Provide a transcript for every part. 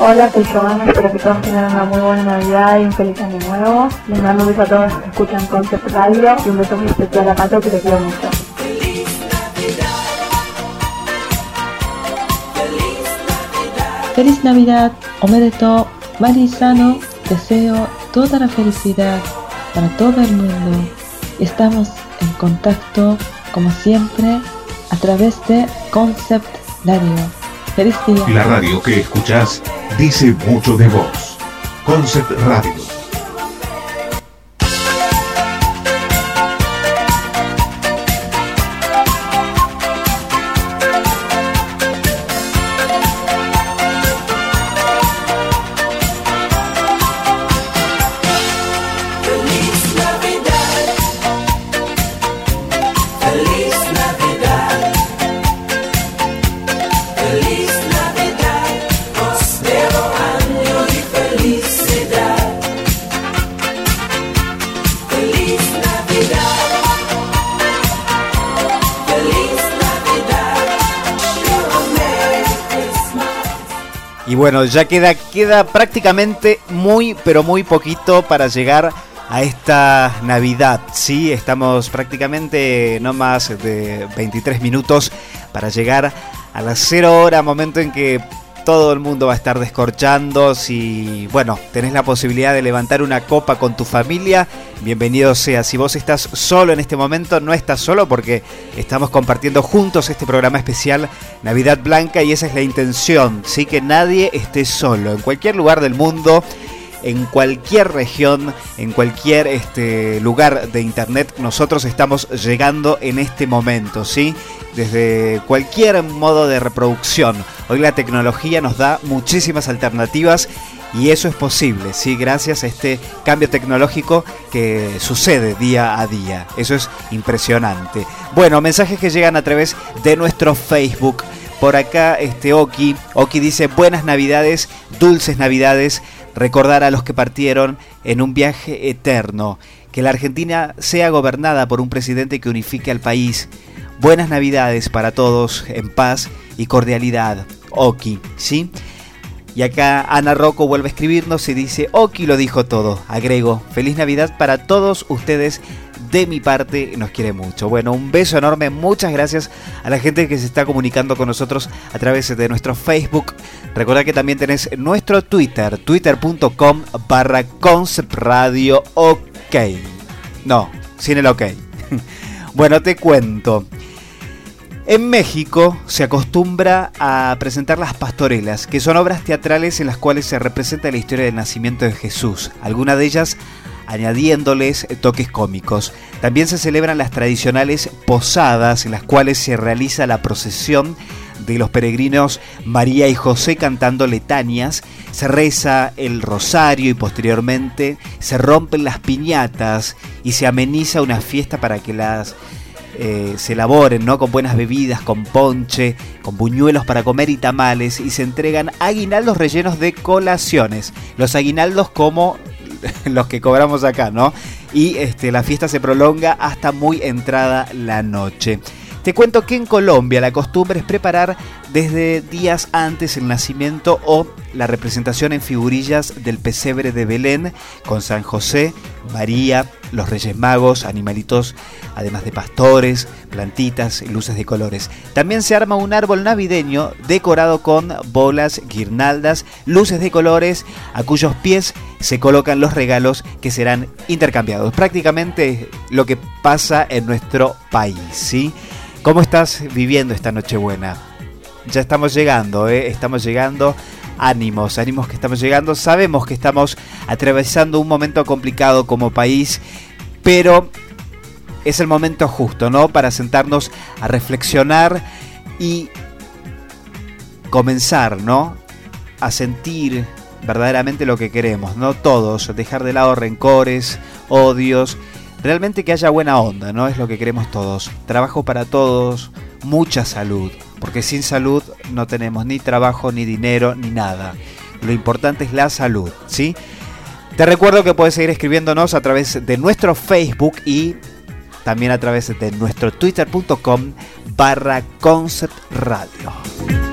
Hola, soy Giovanna, espero que todos tengan una muy buena Navidad y un feliz año nuevo. Les mando un beso a todos los que escuchan Concept Radio y un beso muy especial a Pato que te quiero mucho. Feliz Navidad, Omedeto, Marisano, deseo toda la felicidad para todo el mundo. Estamos en contacto, como siempre, a través de Concept Radio. La radio que escuchás dice mucho de vos. Concept Radio bueno, ya queda, queda prácticamente muy, pero muy poquito para llegar a esta Navidad. Sí, estamos prácticamente no más de 23 minutos para llegar a las 0 hora, momento en que todo el mundo va a estar descorchando. Si, bueno, tenés la posibilidad de levantar una copa con tu familia, bienvenido sea. Si vos estás solo en este momento, no estás solo porque estamos compartiendo juntos este programa especial Navidad Blanca y esa es la intención, ¿sí? Que nadie esté solo. En cualquier lugar del mundo en cualquier región, en cualquier este, lugar de internet, nosotros estamos llegando en este momento, ¿sí? Desde cualquier modo de reproducción. Hoy la tecnología nos da muchísimas alternativas y eso es posible, ¿sí? Gracias a este cambio tecnológico que sucede día a día. Eso es impresionante. Bueno, mensajes que llegan a través de nuestro Facebook. Por acá, este Oki, Oki dice buenas navidades, dulces navidades recordar a los que partieron en un viaje eterno, que la Argentina sea gobernada por un presidente que unifique al país. Buenas Navidades para todos, en paz y cordialidad. Oki, ¿sí? Y acá Ana Rocco vuelve a escribirnos y dice, Oki lo dijo todo. Agrego, feliz Navidad para todos ustedes de mi parte nos quiere mucho. Bueno, un beso enorme, muchas gracias a la gente que se está comunicando con nosotros a través de nuestro Facebook. Recordad que también tenés nuestro Twitter, twitter.com barra concept radio ok. No, sin el ok. bueno, te cuento. En México se acostumbra a presentar las pastorelas, que son obras teatrales en las cuales se representa la historia del nacimiento de Jesús. Algunas de ellas añadiéndoles toques cómicos. También se celebran las tradicionales posadas en las cuales se realiza la procesión de los peregrinos María y José cantando letanías, se reza el rosario y posteriormente se rompen las piñatas y se ameniza una fiesta para que las eh, se elaboren ¿no? con buenas bebidas, con ponche, con buñuelos para comer y tamales y se entregan aguinaldos rellenos de colaciones. Los aguinaldos como los que cobramos acá, ¿no? Y este, la fiesta se prolonga hasta muy entrada la noche. Te cuento que en Colombia la costumbre es preparar desde días antes el nacimiento o la representación en figurillas del pesebre de Belén con San José, María, los Reyes Magos, animalitos, además de pastores, plantitas luces de colores. También se arma un árbol navideño decorado con bolas, guirnaldas, luces de colores, a cuyos pies se colocan los regalos que serán intercambiados. Prácticamente lo que pasa en nuestro país, ¿sí? ¿Cómo estás viviendo esta Nochebuena? Ya estamos llegando, ¿eh? estamos llegando. Ánimos, ánimos que estamos llegando. Sabemos que estamos atravesando un momento complicado como país, pero es el momento justo, ¿no? Para sentarnos a reflexionar y comenzar, ¿no? A sentir verdaderamente lo que queremos, ¿no? Todos, dejar de lado rencores, odios realmente que haya buena onda, ¿no? Es lo que queremos todos. Trabajo para todos, mucha salud, porque sin salud no tenemos ni trabajo, ni dinero, ni nada. Lo importante es la salud, ¿sí? Te recuerdo que puedes seguir escribiéndonos a través de nuestro Facebook y también a través de nuestro twitter.com barra concept radio.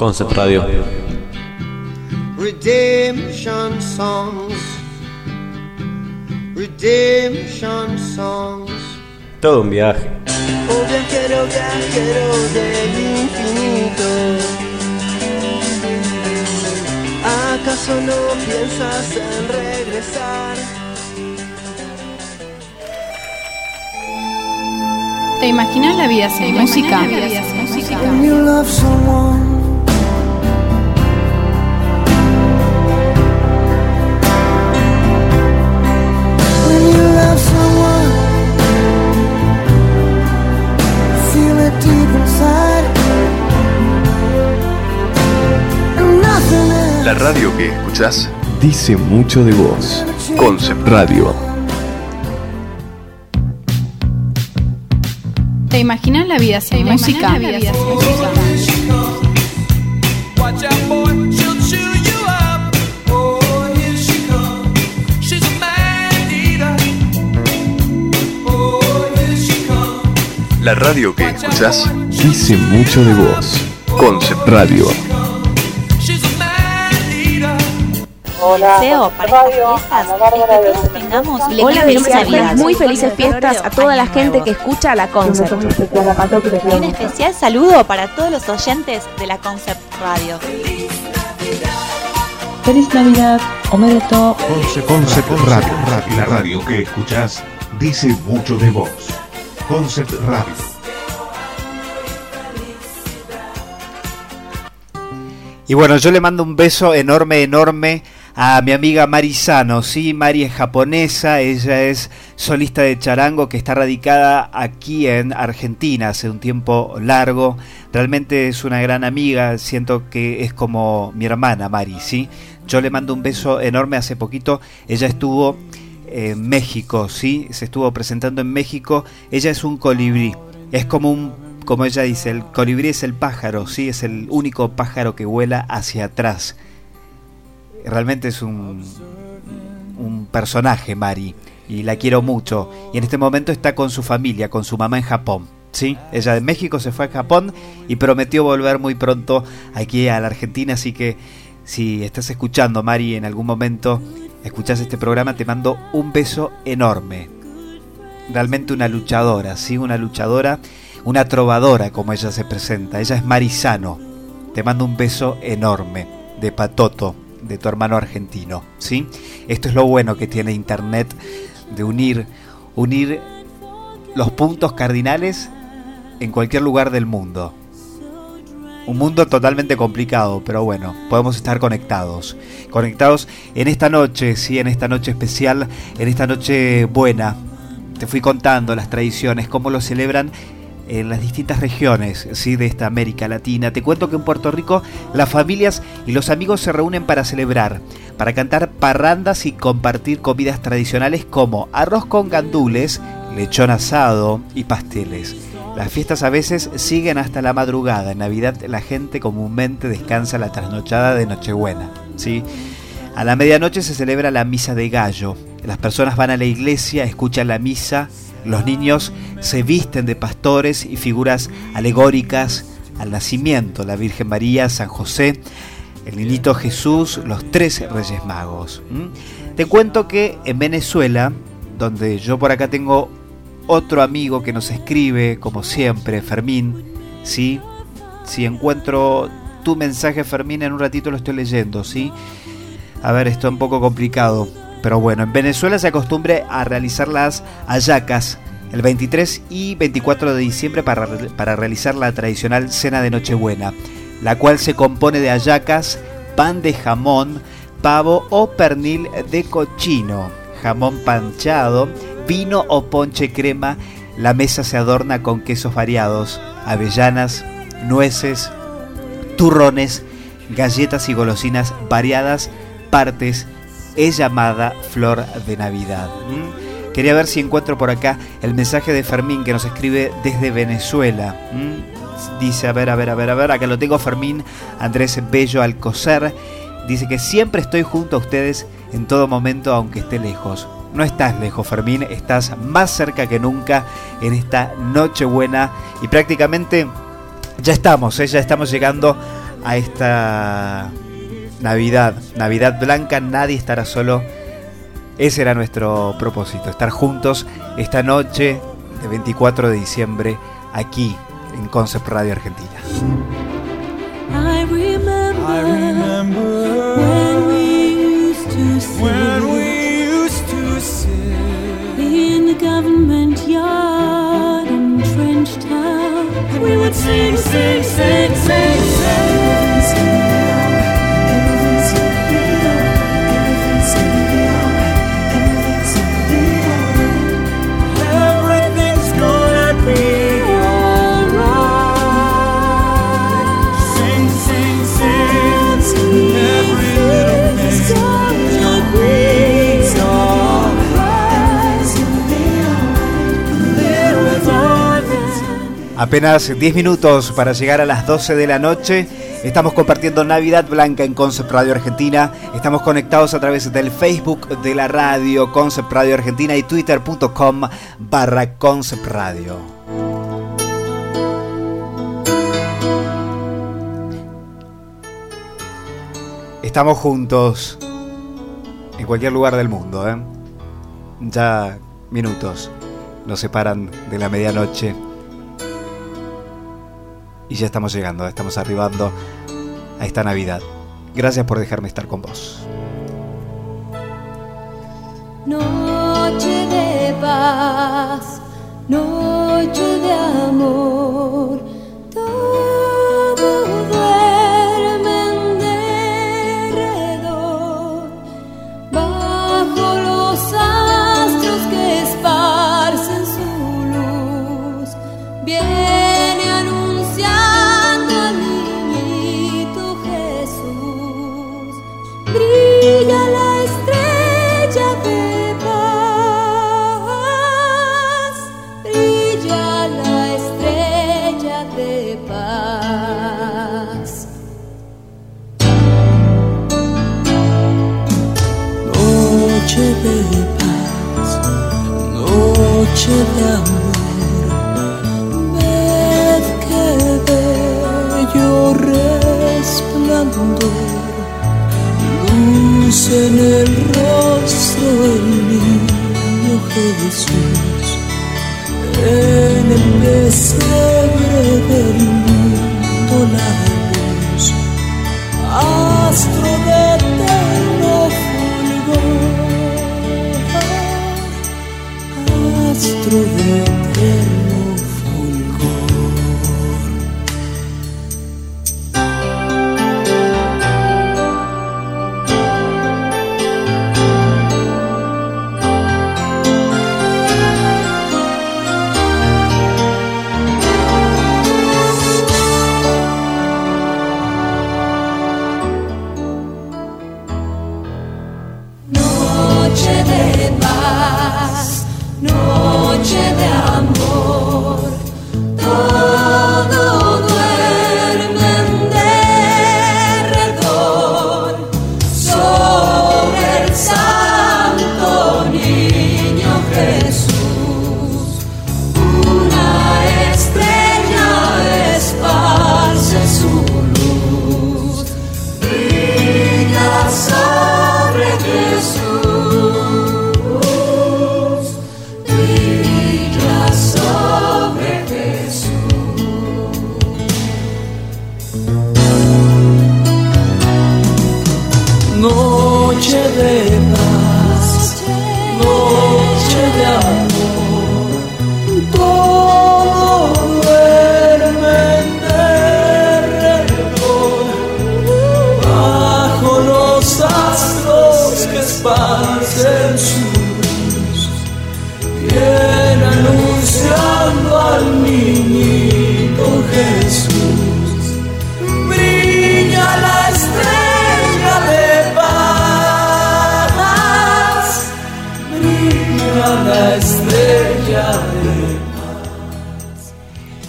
Concept Radio. redemption songs, redemption songs. Todo un viaje. Oh viajero, viajero del infinito. ¿Acaso no piensas en regresar? ¿Te imaginas la vida sin música? La radio que escuchás dice mucho de vos. Concept Radio. ¿Te imaginas la vida sin música? Watch out, boy, she'll chew you up. Here she comes. She's a man eater. Here she comes. La radio que escuchás dice mucho de vos. Concept Radio. Deseo para estas fiestas es que todos tengamos Hola. Muy felices fiestas a toda la gente que escucha la te y un especial saludo para todos los oyentes de la Concept Radio. Feliz Navidad, Omedeto, Concept, Concept Radio. La radio que escuchás dice mucho de vos. Concept Radio. Y bueno, yo le mando un beso enorme, enorme a mi amiga Mari Sano. Sí, Mari es japonesa, ella es solista de charango que está radicada aquí en Argentina hace un tiempo largo. Realmente es una gran amiga, siento que es como mi hermana Mari, ¿sí? Yo le mando un beso enorme hace poquito. Ella estuvo en México, ¿sí? Se estuvo presentando en México. Ella es un colibrí. Es como un como ella dice, el colibrí es el pájaro, sí, es el único pájaro que vuela hacia atrás. Realmente es un, un personaje, Mari, y la quiero mucho. Y en este momento está con su familia, con su mamá en Japón. Sí, ella de México se fue a Japón y prometió volver muy pronto aquí a la Argentina, así que si estás escuchando, Mari, en algún momento escuchas este programa, te mando un beso enorme. Realmente una luchadora, sí, una luchadora una trovadora como ella se presenta. Ella es Marisano. Te mando un beso enorme de Patoto, de tu hermano argentino, ¿sí? Esto es lo bueno que tiene internet de unir unir los puntos cardinales en cualquier lugar del mundo. Un mundo totalmente complicado, pero bueno, podemos estar conectados. Conectados en esta noche, sí, en esta noche especial, en esta noche buena. Te fui contando las tradiciones, cómo lo celebran en las distintas regiones ¿sí? de esta América Latina. Te cuento que en Puerto Rico las familias y los amigos se reúnen para celebrar, para cantar parrandas y compartir comidas tradicionales como arroz con gandules, lechón asado y pasteles. Las fiestas a veces siguen hasta la madrugada. En Navidad la gente comúnmente descansa la trasnochada de Nochebuena. ¿sí? A la medianoche se celebra la misa de gallo. Las personas van a la iglesia, escuchan la misa, los niños se visten de pastores y figuras alegóricas al nacimiento, la Virgen María, San José, el niñito Jesús, los tres Reyes Magos. Te cuento que en Venezuela, donde yo por acá tengo otro amigo que nos escribe, como siempre, Fermín, ¿sí? Si encuentro tu mensaje, Fermín, en un ratito lo estoy leyendo, ¿sí? A ver, esto es un poco complicado. Pero bueno, en Venezuela se acostumbra a realizar las ayacas el 23 y 24 de diciembre para, para realizar la tradicional cena de Nochebuena, la cual se compone de ayacas, pan de jamón, pavo o pernil de cochino, jamón panchado, vino o ponche crema. La mesa se adorna con quesos variados, avellanas, nueces, turrones, galletas y golosinas variadas partes es llamada Flor de Navidad. ¿Mm? Quería ver si encuentro por acá el mensaje de Fermín que nos escribe desde Venezuela. ¿Mm? Dice, a ver, a ver, a ver, a ver, acá lo tengo Fermín Andrés Bello Alcocer. Dice que siempre estoy junto a ustedes en todo momento aunque esté lejos. No estás lejos, Fermín, estás más cerca que nunca en esta Nochebuena y prácticamente ya estamos, ¿eh? ya estamos llegando a esta Navidad, Navidad blanca, nadie estará solo. Ese era nuestro propósito, estar juntos esta noche de 24 de diciembre aquí en Concept Radio Argentina. I remember, when we used to sit, When we used to in the government yard in Trench Town. We would sing, sing, sing, sing, sing. Apenas 10 minutos para llegar a las 12 de la noche. Estamos compartiendo Navidad Blanca en Concept Radio Argentina. Estamos conectados a través del Facebook de la radio Concept Radio Argentina y twitter.com barra Concept Radio. Estamos juntos en cualquier lugar del mundo. ¿eh? Ya minutos nos separan de la medianoche. Y ya estamos llegando, estamos arribando a esta Navidad. Gracias por dejarme estar con vos. Noche de paz, noche de amor, en el rostro del niño Jesús, en el pesebre del mundo la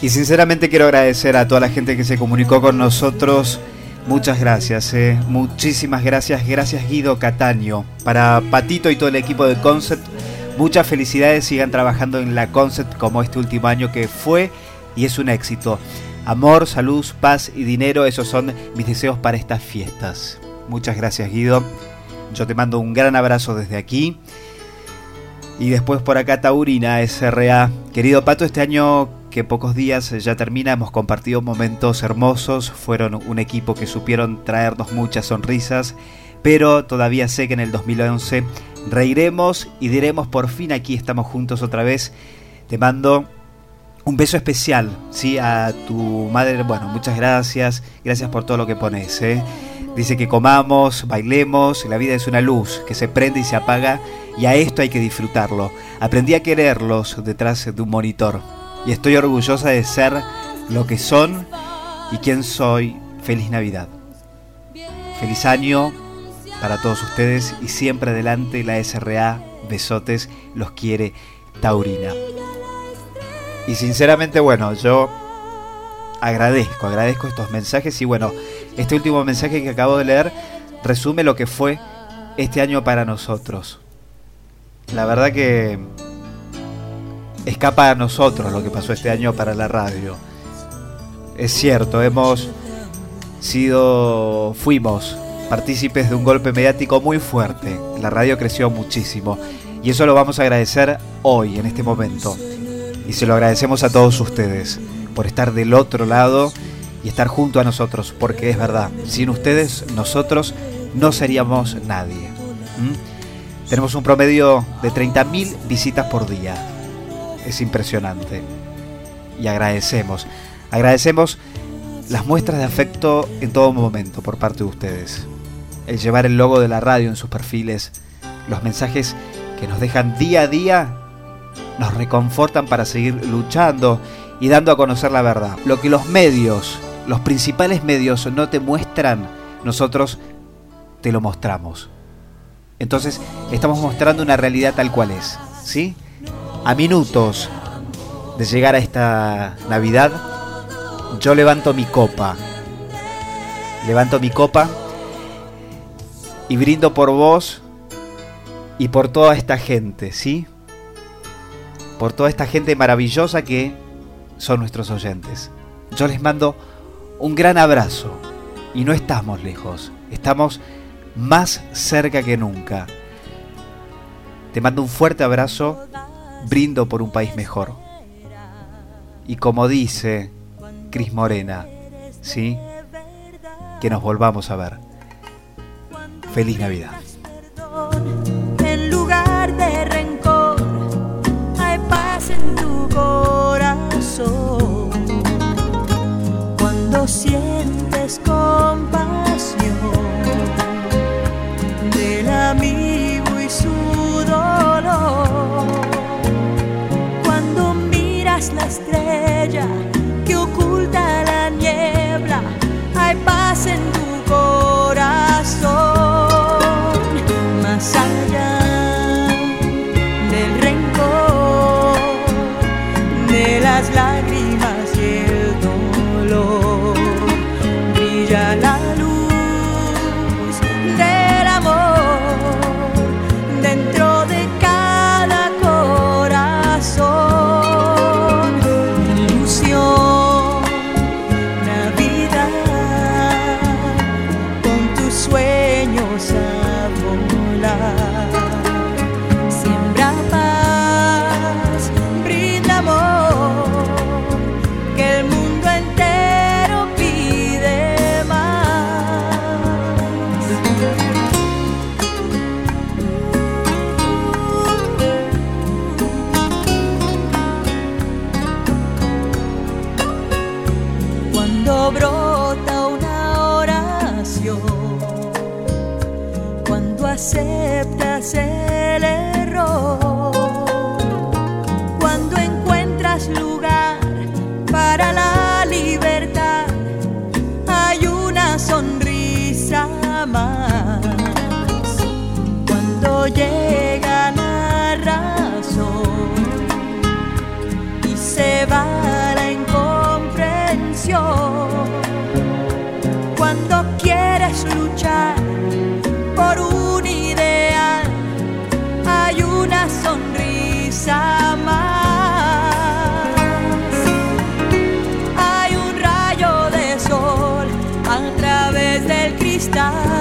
Y sinceramente quiero agradecer a toda la gente que se comunicó con nosotros Muchas gracias, eh. muchísimas gracias, gracias Guido Cataño. Para Patito y todo el equipo de Concept, muchas felicidades, sigan trabajando en la Concept como este último año que fue y es un éxito. Amor, salud, paz y dinero, esos son mis deseos para estas fiestas. Muchas gracias Guido, yo te mando un gran abrazo desde aquí. Y después por acá Taurina SRA. Querido Pato, este año que pocos días ya termina, hemos compartido momentos hermosos, fueron un equipo que supieron traernos muchas sonrisas, pero todavía sé que en el 2011 reiremos y diremos por fin aquí estamos juntos otra vez. Te mando un beso especial, ¿sí? A tu madre, bueno, muchas gracias, gracias por todo lo que pones, ¿eh? Dice que comamos, bailemos, la vida es una luz que se prende y se apaga y a esto hay que disfrutarlo. Aprendí a quererlos detrás de un monitor y estoy orgullosa de ser lo que son y quién soy. Feliz Navidad. Feliz año para todos ustedes y siempre adelante la SRA. Besotes, los quiere Taurina. Y sinceramente, bueno, yo agradezco, agradezco estos mensajes y bueno, este último mensaje que acabo de leer resume lo que fue este año para nosotros. La verdad que escapa a nosotros lo que pasó este año para la radio. Es cierto, hemos sido, fuimos partícipes de un golpe mediático muy fuerte. La radio creció muchísimo y eso lo vamos a agradecer hoy, en este momento. Y se lo agradecemos a todos ustedes por estar del otro lado y estar junto a nosotros, porque es verdad, sin ustedes nosotros no seríamos nadie. Tenemos un promedio de 30.000 visitas por día. Es impresionante. Y agradecemos, agradecemos las muestras de afecto en todo momento por parte de ustedes. El llevar el logo de la radio en sus perfiles, los mensajes que nos dejan día a día, nos reconfortan para seguir luchando y dando a conocer la verdad. Lo que los medios, los principales medios no te muestran, nosotros te lo mostramos. Entonces estamos mostrando una realidad tal cual es, ¿sí? A minutos de llegar a esta Navidad, yo levanto mi copa. Levanto mi copa y brindo por vos y por toda esta gente, ¿sí? Por toda esta gente maravillosa que son nuestros oyentes. Yo les mando un gran abrazo y no estamos lejos, estamos más cerca que nunca. Te mando un fuerte abrazo, brindo por un país mejor. Y como dice Cris Morena, ¿sí? Que nos volvamos a ver. Feliz Navidad. Cuando brota una oración, cuando aceptas el Hay